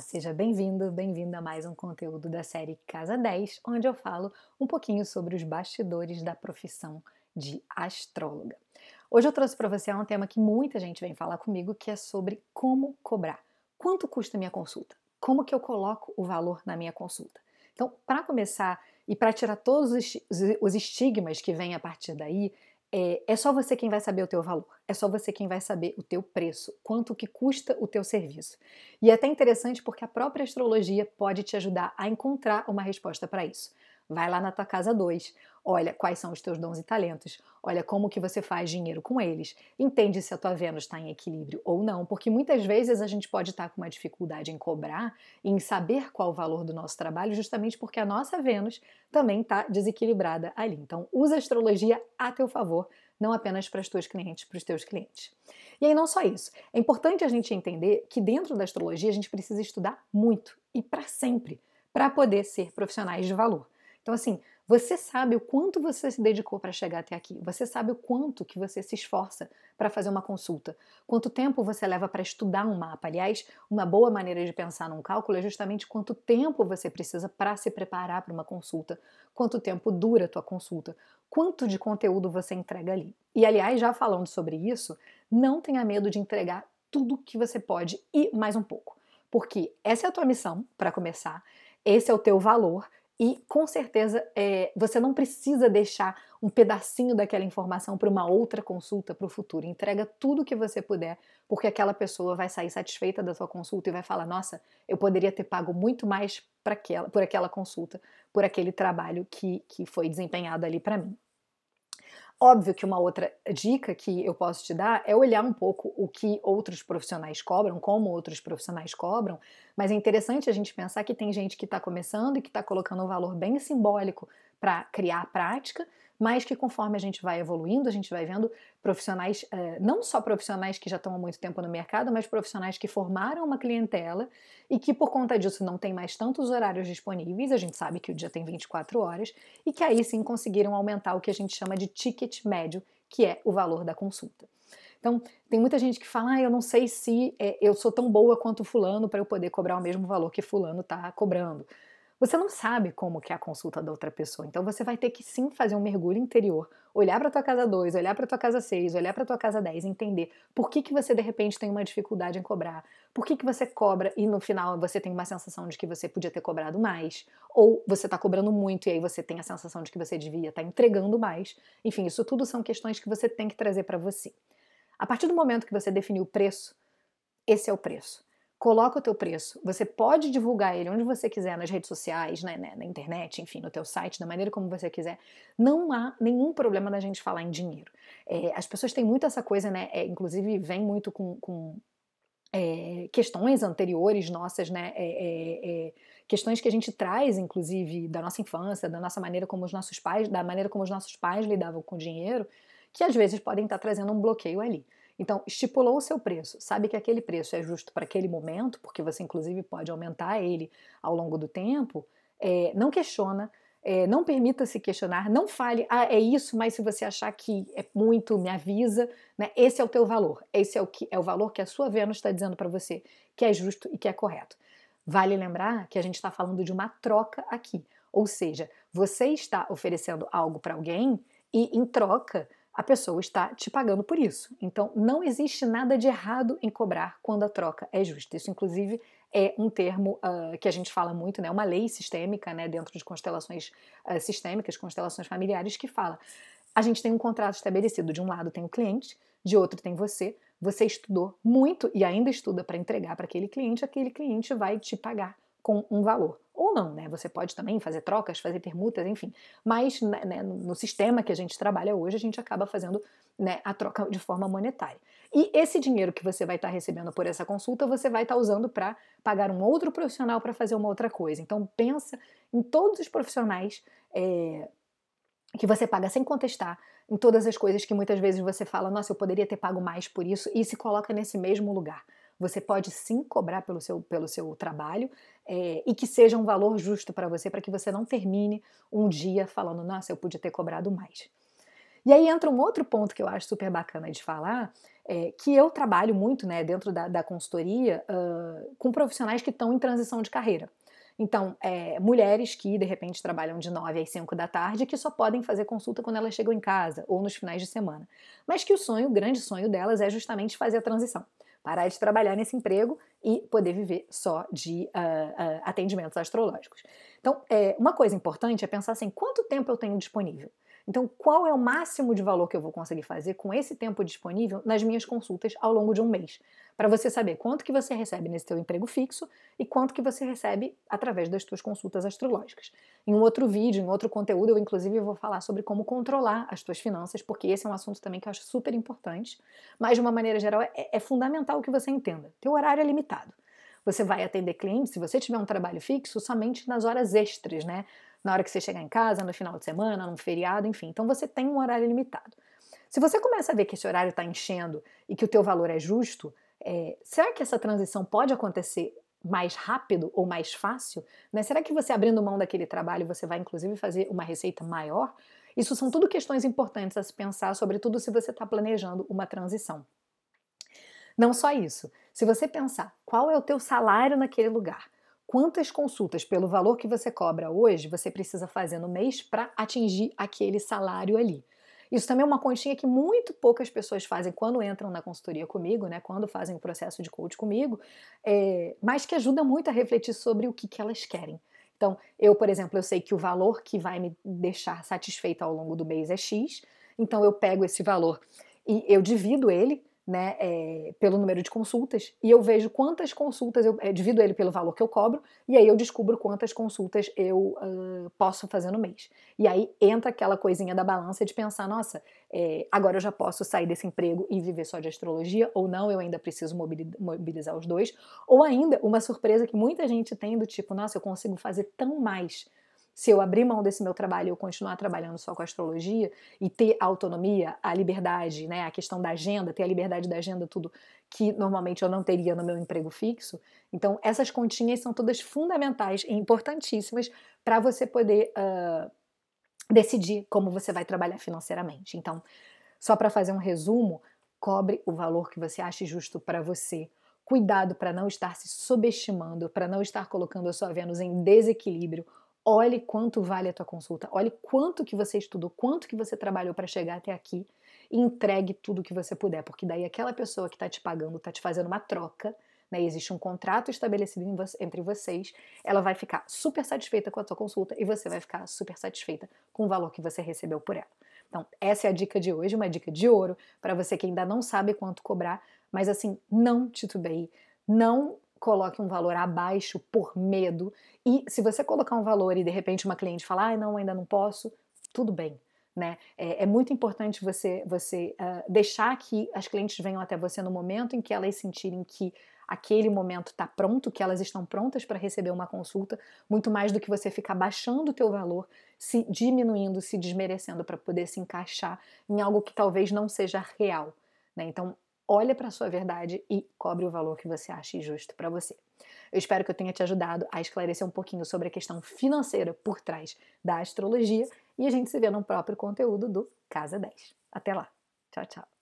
seja bem-vindo, bem-vinda a mais um conteúdo da série Casa 10, onde eu falo um pouquinho sobre os bastidores da profissão de astróloga. Hoje eu trouxe para você um tema que muita gente vem falar comigo, que é sobre como cobrar. Quanto custa minha consulta? Como que eu coloco o valor na minha consulta? Então, para começar e para tirar todos os estigmas que vêm a partir daí, é, é, só você quem vai saber o teu valor, é só você quem vai saber o teu preço, quanto que custa o teu serviço. E é até interessante porque a própria astrologia pode te ajudar a encontrar uma resposta para isso. Vai lá na tua casa 2, olha quais são os teus dons e talentos, olha como que você faz dinheiro com eles, entende se a tua Vênus está em equilíbrio ou não, porque muitas vezes a gente pode estar tá com uma dificuldade em cobrar, em saber qual o valor do nosso trabalho, justamente porque a nossa Vênus também está desequilibrada ali. Então, usa a astrologia a teu favor, não apenas para os teus clientes, para os teus clientes. E aí não só isso, é importante a gente entender que dentro da astrologia a gente precisa estudar muito e para sempre, para poder ser profissionais de valor. Então, assim, você sabe o quanto você se dedicou para chegar até aqui. Você sabe o quanto que você se esforça para fazer uma consulta. Quanto tempo você leva para estudar um mapa. Aliás, uma boa maneira de pensar num cálculo é justamente quanto tempo você precisa para se preparar para uma consulta. Quanto tempo dura a tua consulta. Quanto de conteúdo você entrega ali. E aliás, já falando sobre isso, não tenha medo de entregar tudo que você pode e mais um pouco. Porque essa é a tua missão, para começar, esse é o teu valor e com certeza é, você não precisa deixar um pedacinho daquela informação para uma outra consulta para o futuro. Entrega tudo que você puder, porque aquela pessoa vai sair satisfeita da sua consulta e vai falar: nossa, eu poderia ter pago muito mais aquela, por aquela consulta, por aquele trabalho que, que foi desempenhado ali para mim. Óbvio que uma outra dica que eu posso te dar é olhar um pouco o que outros profissionais cobram, como outros profissionais cobram, mas é interessante a gente pensar que tem gente que está começando e que está colocando um valor bem simbólico para criar a prática, mas que conforme a gente vai evoluindo, a gente vai vendo profissionais, eh, não só profissionais que já estão há muito tempo no mercado, mas profissionais que formaram uma clientela e que por conta disso não tem mais tantos horários disponíveis, a gente sabe que o dia tem 24 horas, e que aí sim conseguiram aumentar o que a gente chama de ticket médio, que é o valor da consulta. Então, tem muita gente que fala, ah, eu não sei se é, eu sou tão boa quanto fulano para eu poder cobrar o mesmo valor que fulano está cobrando. Você não sabe como que é a consulta da outra pessoa, então você vai ter que sim fazer um mergulho interior, olhar para tua casa 2, olhar para tua casa 6, olhar para tua casa 10, entender por que que você de repente tem uma dificuldade em cobrar, por que que você cobra e no final você tem uma sensação de que você podia ter cobrado mais, ou você está cobrando muito e aí você tem a sensação de que você devia estar tá entregando mais. Enfim, isso tudo são questões que você tem que trazer para você. A partir do momento que você definiu o preço, esse é o preço coloca o teu preço. Você pode divulgar ele onde você quiser, nas redes sociais, né, né, na internet, enfim, no teu site, da maneira como você quiser. Não há nenhum problema da gente falar em dinheiro. É, as pessoas têm muito essa coisa, né? É, inclusive vem muito com, com é, questões anteriores nossas, né? É, é, é, questões que a gente traz, inclusive, da nossa infância, da nossa maneira como os nossos pais, da maneira como os nossos pais lidavam com o dinheiro, que às vezes podem estar trazendo um bloqueio ali. Então, estipulou o seu preço, sabe que aquele preço é justo para aquele momento, porque você inclusive pode aumentar ele ao longo do tempo, é, não questiona, é, não permita se questionar, não fale, ah, é isso, mas se você achar que é muito, me avisa, né? Esse é o teu valor, esse é o, que, é o valor que a sua Vênus está dizendo para você, que é justo e que é correto. Vale lembrar que a gente está falando de uma troca aqui, ou seja, você está oferecendo algo para alguém e em troca a pessoa está te pagando por isso. Então, não existe nada de errado em cobrar quando a troca é justa. Isso, inclusive, é um termo uh, que a gente fala muito, né? Uma lei sistêmica, né? Dentro de constelações uh, sistêmicas, constelações familiares, que fala: a gente tem um contrato estabelecido. De um lado tem o cliente, de outro tem você. Você estudou muito e ainda estuda para entregar para aquele cliente. Aquele cliente vai te pagar com um valor. Ou não, né? Você pode também fazer trocas, fazer permutas, enfim. Mas né, né, no sistema que a gente trabalha hoje, a gente acaba fazendo né, a troca de forma monetária. E esse dinheiro que você vai estar tá recebendo por essa consulta, você vai estar tá usando para pagar um outro profissional para fazer uma outra coisa. Então pensa em todos os profissionais é, que você paga sem contestar, em todas as coisas que muitas vezes você fala, nossa, eu poderia ter pago mais por isso, e se coloca nesse mesmo lugar. Você pode sim cobrar pelo seu, pelo seu trabalho é, e que seja um valor justo para você, para que você não termine um dia falando, nossa, eu podia ter cobrado mais. E aí entra um outro ponto que eu acho super bacana de falar, é, que eu trabalho muito né, dentro da, da consultoria uh, com profissionais que estão em transição de carreira. Então, é, mulheres que de repente trabalham de 9 às 5 da tarde que só podem fazer consulta quando elas chegam em casa ou nos finais de semana. Mas que o sonho, o grande sonho delas é justamente fazer a transição. Parar de trabalhar nesse emprego e poder viver só de uh, uh, atendimentos astrológicos. Então, é, uma coisa importante é pensar assim: quanto tempo eu tenho disponível? Então, qual é o máximo de valor que eu vou conseguir fazer com esse tempo disponível nas minhas consultas ao longo de um mês? Para você saber quanto que você recebe nesse teu emprego fixo e quanto que você recebe através das tuas consultas astrológicas. Em um outro vídeo, em outro conteúdo, eu inclusive vou falar sobre como controlar as tuas finanças, porque esse é um assunto também que eu acho super importante. Mas, de uma maneira geral, é, é fundamental que você entenda. Teu horário é limitado. Você vai atender clientes, se você tiver um trabalho fixo, somente nas horas extras, né? Na hora que você chegar em casa, no final de semana, num feriado, enfim. Então você tem um horário limitado. Se você começa a ver que esse horário está enchendo e que o teu valor é justo, é, será que essa transição pode acontecer mais rápido ou mais fácil? Né? Será que você abrindo mão daquele trabalho você vai inclusive fazer uma receita maior? Isso são tudo questões importantes a se pensar, sobretudo se você está planejando uma transição. Não só isso. Se você pensar qual é o teu salário naquele lugar, quantas consultas pelo valor que você cobra hoje você precisa fazer no mês para atingir aquele salário ali. Isso também é uma continha que muito poucas pessoas fazem quando entram na consultoria comigo, né? Quando fazem o processo de coach comigo, é, mas que ajuda muito a refletir sobre o que, que elas querem. Então, eu, por exemplo, eu sei que o valor que vai me deixar satisfeita ao longo do mês é X, então eu pego esse valor e eu divido ele né, é, pelo número de consultas e eu vejo quantas consultas eu é, divido ele pelo valor que eu cobro e aí eu descubro quantas consultas eu uh, posso fazer no mês. E aí entra aquela coisinha da balança de pensar, nossa, é, agora eu já posso sair desse emprego e viver só de astrologia ou não, eu ainda preciso mobilizar os dois. Ou ainda uma surpresa que muita gente tem do tipo, nossa, eu consigo fazer tão mais se eu abrir mão desse meu trabalho e eu continuar trabalhando só com astrologia e ter a autonomia, a liberdade, né, a questão da agenda, ter a liberdade da agenda, tudo que normalmente eu não teria no meu emprego fixo. Então, essas continhas são todas fundamentais e importantíssimas para você poder uh, decidir como você vai trabalhar financeiramente. Então, só para fazer um resumo, cobre o valor que você acha justo para você. Cuidado para não estar se subestimando, para não estar colocando a sua Vênus em desequilíbrio Olhe quanto vale a tua consulta, olhe quanto que você estudou, quanto que você trabalhou para chegar até aqui e entregue tudo que você puder, porque daí aquela pessoa que está te pagando está te fazendo uma troca, né? Existe um contrato estabelecido entre vocês, ela vai ficar super satisfeita com a tua consulta e você vai ficar super satisfeita com o valor que você recebeu por ela. Então, essa é a dica de hoje, uma dica de ouro para você que ainda não sabe quanto cobrar, mas assim, não titubeie, não coloque um valor abaixo por medo. E se você colocar um valor e de repente uma cliente falar, ah, não, ainda não posso, tudo bem. Né? É, é muito importante você, você uh, deixar que as clientes venham até você no momento em que elas sentirem que aquele momento está pronto, que elas estão prontas para receber uma consulta, muito mais do que você ficar baixando o teu valor, se diminuindo, se desmerecendo para poder se encaixar em algo que talvez não seja real. Né? Então, olha para a sua verdade e cobre o valor que você acha justo para você. Eu espero que eu tenha te ajudado a esclarecer um pouquinho sobre a questão financeira por trás da astrologia e a gente se vê no próprio conteúdo do Casa 10. Até lá. Tchau, tchau.